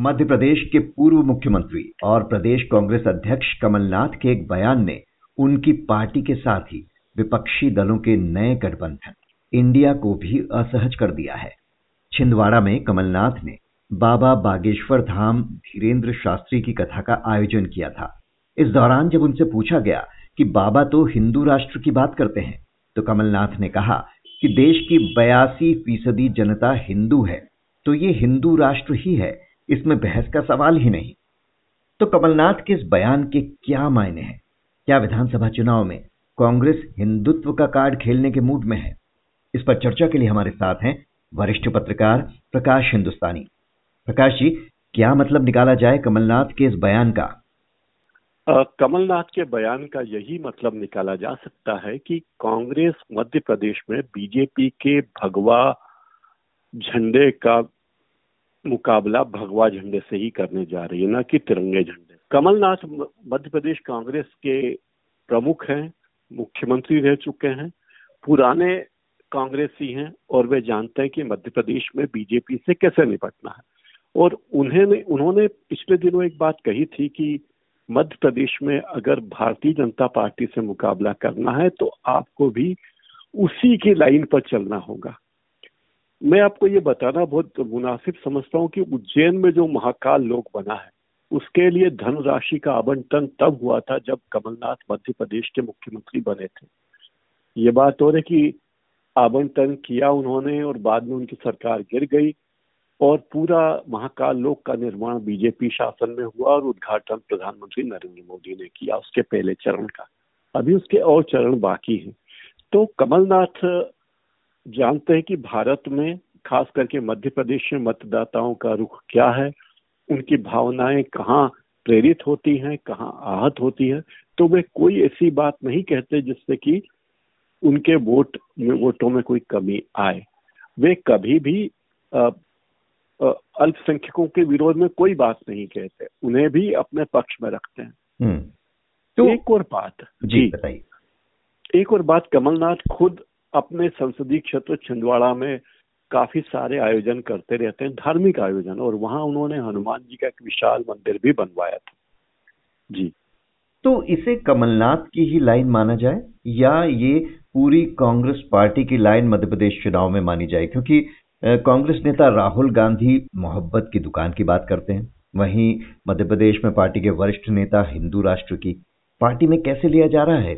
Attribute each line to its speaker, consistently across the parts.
Speaker 1: मध्य प्रदेश के पूर्व मुख्यमंत्री और प्रदेश कांग्रेस अध्यक्ष कमलनाथ के एक बयान ने उनकी पार्टी के साथ ही विपक्षी दलों के नए गठबंधन, इंडिया को भी असहज कर दिया है। छिंदवाड़ा में कमलनाथ ने बाबा बागेश्वर धाम धीरेन्द्र शास्त्री की कथा का आयोजन किया था। इस दौरान जब उनसे पूछा गया कि बाबा तो हिंदू राष्ट्र की बात करते हैं तो कमलनाथ ने कहा कि देश की बयासी फ़ीसदी जनता हिंदू है तो ये हिंदू राष्ट्र ही है इसमें बहस का सवाल ही नहीं। तो कमलनाथ के इस बयान के क्या मायने हैं? क्या विधानसभा चुनाव में कांग्रेस हिंदुत्व का कार्ड खेलने के मूड में है? इस पर चर्चा के लिए हमारे साथ हैं वरिष्ठ पत्रकार प्रकाश हिंदुस्तानी। प्रकाश जी, क्या मतलब निकाला जाए कमलनाथ के इस बयान का?
Speaker 2: कमलनाथ के बयान का यही मतलब निकाला जा सकता है कि कांग्रेस मध्य प्रदेश में बीजेपी के भगवा झंडे का मुकाबला भगवा झंडे से ही करने जा रही है, न कि तिरंगे झंडे। कमलनाथ मध्य प्रदेश कांग्रेस के प्रमुख हैं, मुख्यमंत्री रह चुके हैं, पुराने कांग्रेसी हैं और वे जानते हैं कि मध्य प्रदेश में बीजेपी से कैसे निपटना है। और उन्हें उन्होंने पिछले दिनों एक बात कही थी कि मध्य प्रदेश में अगर भारतीय जनता पार्टी से मुकाबला करना है तो आपको भी उसी की लाइन पर चलना होगा। मैं आपको ये बताना बहुत मुनासिब समझता हूँ कि उज्जैन में जो महाकाल लोक बना है, उसके लिए धनराशि का आवंटन तब हुआ था जब कमलनाथ मध्य प्रदेश के मुख्यमंत्री बने थे। ये बात हो रही कि आवंटन किया उन्होंने और बाद में उनकी सरकार गिर गई और पूरा महाकाल लोक का निर्माण बीजेपी शासन में हुआ और उद्घाटन प्रधानमंत्री नरेंद्र मोदी ने किया उसके पहले चरण का। अभी उसके और चरण बाकी हैं। तो कमलनाथ जानते हैं कि भारत में खास करके मध्य प्रदेश में मतदाताओं का रुख क्या है? उनकी भावनाएँ कहाँ प्रेरित होती हैं कहाँ आहत होती है? तो वे कोई ऐसी बात नहीं कहते जिससे कि उनके वोट में वोटों में कोई कमी आए। वे कभी भी अल्पसंख्यकों के विरोध में कोई बात नहीं कहते। उन्हें भी अपने पक्ष में रखते हैं। हम्म। तो एक और बात।
Speaker 1: जी। बताइए।
Speaker 2: एक और बात कमलनाथ खुद अपने संसदीय क्षेत्र छिंदवाड़ा में काफ़ी सारे आयोजन करते रहते हैं, धार्मिक आयोजन, और वहाँ उन्होंने हनुमान जी का एक विशाल मंदिर भी बनवाया था। जी।
Speaker 1: तो इसे कमलनाथ की ही लाइन माना जाए, या ये पूरी कांग्रेस पार्टी की लाइन मध्य प्रदेश चुनाव में मानी जाए? क्योंकि कांग्रेस नेता राहुल गांधी मोहब्बत की दुकान की बात करते हैं। वहीं मध्य प्रदेश में पार्टी के वरिष्ठ नेता हिंदू राष्ट्र की। पार्टी में कैसे लिया जा रहा है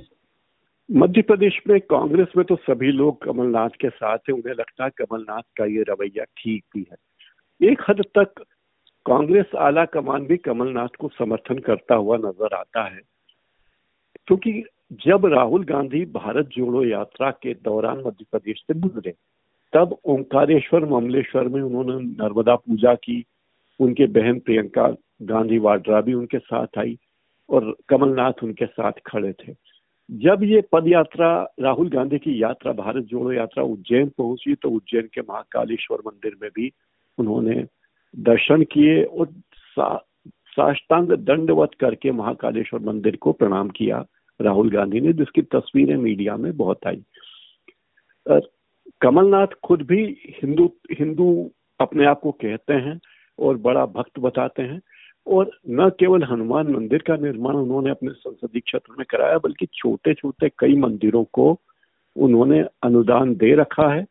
Speaker 2: मध्य प्रदेश में कांग्रेस में तो सभी लोग कमलनाथ के साथ हैं, उन्हें लगता है कमलनाथ का ये रवैया ठीक भी है। एक हद तक कांग्रेस आला कमान भी कमलनाथ को समर्थन करता हुआ नज़र आता है। क्योंकि जब राहुल गांधी भारत जोड़ो यात्रा के दौरान मध्य प्रदेश से गुजरे, तब ओंकारेश्वर ममलेश्वर में उन्होंने नर्मदा पूजा की, उनके बहन प्रियंका गांधी वाड्रा भी उनके साथ आई और कमलनाथ उनके साथ खड़े थे। जब ये पद यात्रा राहुल गांधी की यात्रा, भारत जोड़ो यात्रा, उज्जैन पहुँची तो उज्जैन के महाकालेश्वर मंदिर में भी उन्होंने दर्शन किए और साष्टांग दंडवत करके महाकालेश्वर मंदिर को प्रणाम किया। राहुल गांधी ने जिसकी तस्वीरें मीडिया में बहुत आई। कमलनाथ खुद भी हिंदू हिंदू अपने आप को कहते हैं और बड़ा भक्त बताते हैं। और न केवल हनुमान मंदिर का निर्माण उन्होंने अपने संसदीय क्षेत्र में कराया, बल्कि छोटे छोटे कई मंदिरों को उन्होंने अनुदान दे रखा है।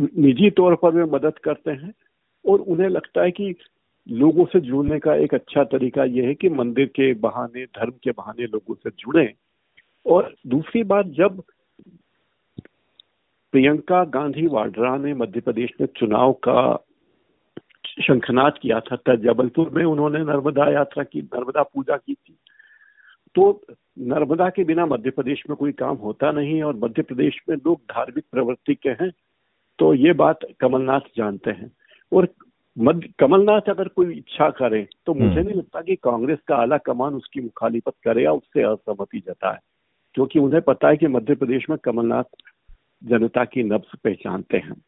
Speaker 2: निजी तौर पर वे मदद करते हैं और उन्हें लगता है कि लोगों से जुड़ने का एक अच्छा तरीका यह है कि मंदिर के बहाने, धर्म के बहाने लोगों से जुड़े। और दूसरी बात, जब प्रियंका गांधी वाड्रा ने मध्य प्रदेश में चुनाव का शंखनाद किया था तब जबलपुर में उन्होंने नर्मदा यात्रा की नर्मदा पूजा की थी। तो नर्मदा के बिना मध्य प्रदेश में कोई काम होता नहीं और मध्य प्रदेश में लोग धार्मिक प्रवृत्ति के हैं तो ये बात कमलनाथ जानते हैं। और मध्य कमलनाथ अगर कोई इच्छा करे तो मुझे हम्म। नहीं लगता कि कांग्रेस का आला कमान उसकी मुखालिफत करे या उससे असहमति जताए क्योंकि उन्हें पता है कि मध्य प्रदेश में कमलनाथ जनता की नब्स पहचानते हैं।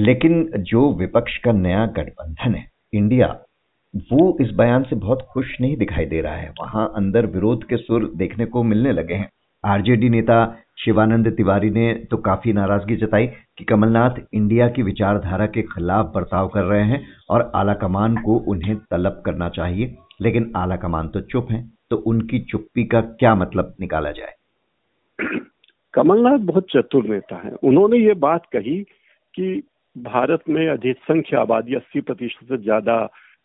Speaker 1: लेकिन जो विपक्ष का नया गठबंधन है, इंडिया, वो इस बयान से बहुत खुश नहीं दिखाई दे रहा है। वहाँ अंदर विरोध के सुर देखने को मिलने लगे हैं। आरजेडी नेता शिवानंद तिवारी ने तो काफ़ी नाराज़गी जताई कि कमलनाथ इंडिया की विचारधारा के खिलाफ बर्ताव कर रहे हैं और आलाकमान को उन्हें तलब करना चाहिए। लेकिन आलाकमान तो चुप है तो उनकी चुप्पी का क्या मतलब निकाला जाए?
Speaker 2: कमलनाथ बहुत चतुर नेता है। उन्होंने ये बात कही कि भारत में अधिक संख्या आबादी अस्सी प्रतिशत से ज़्यादा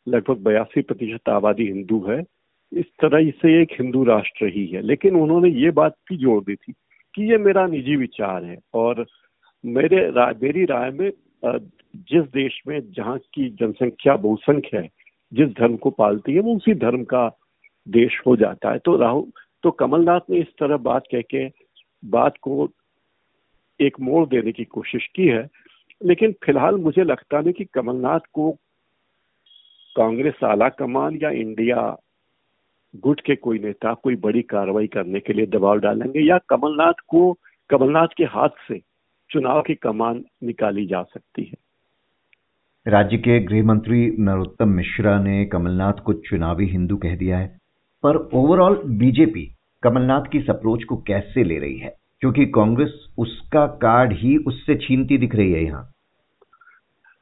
Speaker 2: लगभग बयासी प्रतिशत आबादी हिंदू है। इस तरह से एक हिंदू राष्ट्र ही है। लेकिन उन्होंने ये बात भी जोड़ दी थी कि ये मेरा निजी विचार है और मेरे रा, मेरी राय में जिस देश में जहाँ की जनसंख्या बहुसंख्या है जिस धर्म को पालती है वो उसी धर्म का देश हो जाता है। तो राहुल तो कमलनाथ ने इस तरह बात कह के बात को एक मोड़ देने की कोशिश की है लेकिन फ़िलहाल मुझे लगता नहीं कि कमलनाथ को कांग्रेस आला कमान या इंडिया गुट के कोई नेता, कोई बड़ी कार्रवाई करने के लिए दबाव डालेंगे या कमलनाथ को, कमलनाथ के हाथ से चुनाव की कमान निकाली जा सकती है।
Speaker 1: राज्य के गृह मंत्री नरोत्तम मिश्रा ने कमलनाथ को चुनावी हिंदू कह दिया है, पर ओवरऑल बीजेपी कमलनाथ की इस अप्रोच को कैसे ले रही है? क्योंकि कांग्रेस उसका कार्ड ही उससे छीनती दिख रही है यहाँ।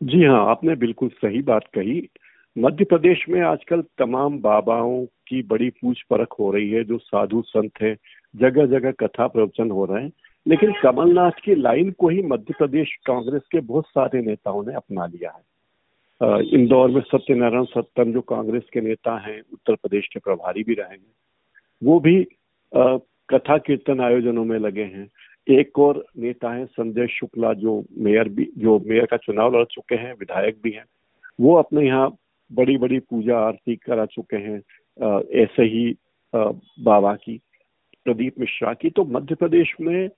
Speaker 2: जी हाँ आपने बिल्कुल सही बात कही। मध्य प्रदेश में आजकल तमाम बाबाओं की बड़ी पूछ परख हो रही है, जो साधु संत है जगह जगह कथा प्रवचन हो रहे हैं। लेकिन कमलनाथ की लाइन को ही मध्य प्रदेश कांग्रेस के बहुत सारे नेताओं ने अपना लिया है। इंदौर में सत्यनारायण सत्तम, जो कांग्रेस के नेता हैं, उत्तर प्रदेश के प्रभारी भी रहे हैं। वो भी कथा कीर्तन आयोजनों में लगे हैं। एक और नेता है, संजय शुक्ला, जो मेयर भी, जो मेयर का चुनाव लड़ चुके हैं, विधायक भी हैं। वो अपने यहाँ बड़ी बड़ी पूजा आरती करा चुके हैं ऐसे ही बाबा की, प्रदीप मिश्रा की। तो मध्य प्रदेश में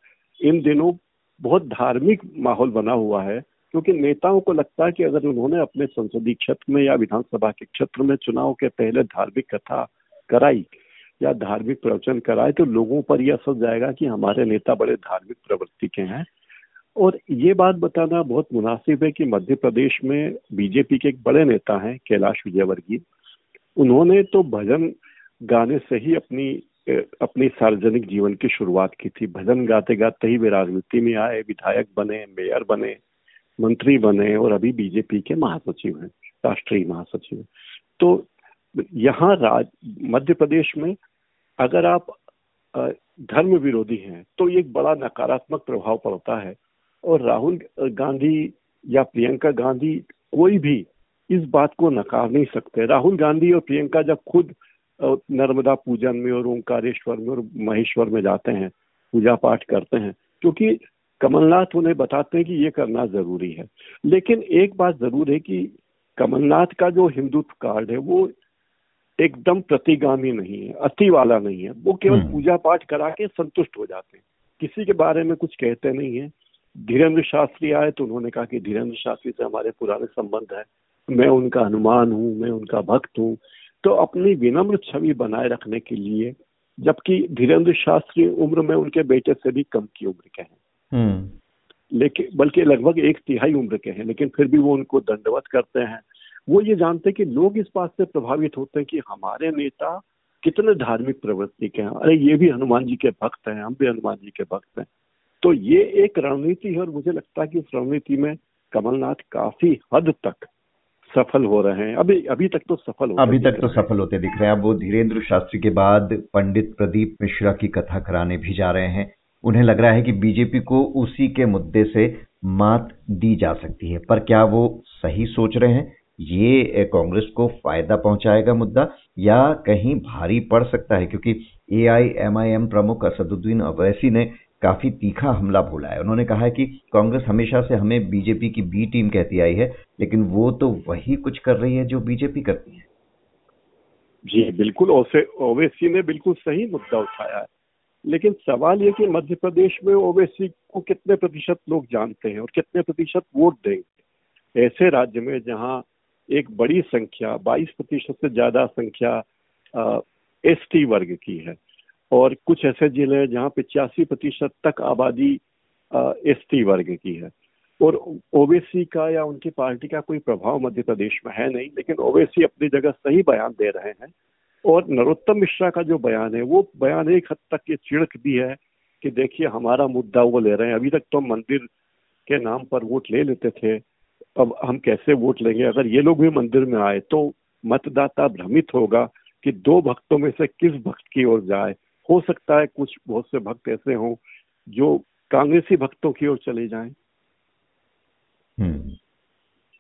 Speaker 2: इन दिनों बहुत धार्मिक माहौल बना हुआ है, क्योंकि नेताओं को लगता है कि अगर उन्होंने अपने संसदीय क्षेत्र में या विधानसभा के क्षेत्र में चुनाव के पहले धार्मिक कथा कराई या धार्मिक प्रवचन कराए तो लोगों पर यह असर जाएगा कि हमारे नेता बड़े धार्मिक प्रवृत्ति के हैं। और ये बात बताना बहुत मुनासिब है कि मध्य प्रदेश में बीजेपी के एक बड़े नेता हैं, कैलाश विजयवर्गीय। उन्होंने तो भजन गाने से ही अपनी अपनी सार्वजनिक जीवन की शुरुआत की थी। भजन गाते गाते ही वे राजनीति में आए, विधायक बने, मेयर बने, मंत्री बने और अभी बीजेपी के महासचिव हैं, राष्ट्रीय महासचिव। तो यहाँ राज, मध्य प्रदेश में अगर आप धर्म विरोधी हैं तो एक बड़ा नकारात्मक प्रभाव पड़ता है। और राहुल गांधी या प्रियंका गांधी कोई भी इस बात को नकार नहीं सकते। राहुल गांधी और प्रियंका जब खुद नर्मदा पूजन में और ओंकारेश्वर में और महेश्वर में जाते हैं, पूजा पाठ करते हैं, क्योंकि कमलनाथ उन्हें बताते हैं कि ये करना ज़रूरी है। लेकिन एक बात ज़रूर है कि कमलनाथ का जो हिंदुत्व कार्ड है, वो एकदम प्रतिगामी नहीं है अति वाला नहीं है। वो केवल हम्म। पूजा पाठ करा के संतुष्ट हो जाते हैं। किसी के बारे में कुछ कहते नहीं है। धीरेन्द्र शास्त्री आए तो उन्होंने कहा कि धीरेन्द्र शास्त्री से हमारे पुराने संबंध है। मैं उनका हनुमान हूँ मैं उनका भक्त हूँ। तो अपनी विनम्र छवि बनाए रखने के लिए जबकि धीरेन्द्र शास्त्री उम्र में उनके बेटे से भी कम की उम्र के हैं। हम्म। लेकिन बल्कि लगभग एक तिहाई उम्र के हैं लेकिन फिर भी वो उनको दंडवत करते हैं। वो ये जानते हैं कि लोग इस बात से प्रभावित होते हैं कि हमारे नेता कितने धार्मिक प्रवृत्ति के हैं। अरे ये भी हनुमान जी के भक्त हैं हम भी हनुमान जी के भक्त हैं। तो ये एक रणनीति है और मुझे लगता है कि उस रणनीति में कमलनाथ काफ़ी हद तक सफल हो रहे हैं। अभी अभी तक तो सफल
Speaker 1: हो अभी तक तो सफल होते दिख रहे हैं। अब वो धीरेन्द्र शास्त्री के बाद पंडित प्रदीप मिश्रा की कथा कराने भी जा रहे हैं। उन्हें लग रहा है कि बीजेपी को उसी के मुद्दे से मात दी जा सकती है। पर क्या वो सही सोच रहे हैं? ये कांग्रेस को फ़ायदा पहुंचाएगा मुद्दा, या कहीं भारी पड़ सकता है? क्योंकि ए आई एम आई एम प्रमुख असदुद्दीन अवैसी ने काफ़ी तीखा हमला बोला है। उन्होंने कहा है कि कांग्रेस हमेशा से हमें बीजेपी की बी टीम कहती आई है, लेकिन वो तो वही कुछ कर रही है जो बीजेपी करती है।
Speaker 2: जी, बिल्कुल ओवैसी ने बिल्कुल सही मुद्दा उठाया है। लेकिन सवाल ये कि मध्य प्रदेश में ओवैसी को कितने प्रतिशत लोग जानते हैं और कितने प्रतिशत वोट देंगे? ऐसे राज्य में जहाँ एक बड़ी संख्या 22 प्रतिशत से ज़्यादा संख्या एस टी वर्ग की है। और कुछ ऐसे ज़िले हैं जहाँ पिचासी प्रतिशत तक आबादी एस टी वर्ग की है। और ओबीसी का या उनकी पार्टी का कोई प्रभाव मध्य प्रदेश में है नहीं, लेकिन ओबीसी अपनी जगह सही बयान दे रहे हैं। और नरोत्तम मिश्रा का जो बयान है, वो बयान एक हद तक ये चिड़क भी है कि देखिए, हमारा मुद्दा वो ले रहे हैं। अभी तक तो मंदिर के नाम पर वोट ले लेते थे अब हम कैसे वोट लेंगे? अगर ये लोग भी मंदिर में आए तो मतदाता भ्रमित होगा कि दो भक्तों में से किस भक्त की ओर जाए। हो सकता है कुछ बहुत से भक्त ऐसे हों जो कांग्रेसी भक्तों की ओर चले जाएँ।
Speaker 1: हम्म।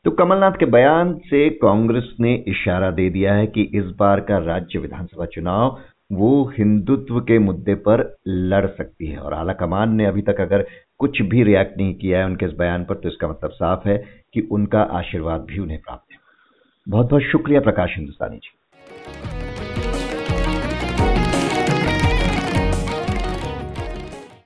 Speaker 1: तो कमलनाथ के बयान से कांग्रेस ने इशारा दे दिया है कि इस बार का राज्य विधानसभा चुनाव वो हिंदुत्व के मुद्दे पर लड़ सकती है। और आला कमान ने अभी तक अगर कुछ भी रिएक्ट नहीं किया है उनके इस बयान पर तो इसका मतलब साफ़ है कि उनका आशीर्वाद भी उन्हें प्राप्त है। बहुत बहुत शुक्रिया प्रकाश हिंदुस्तानी जी।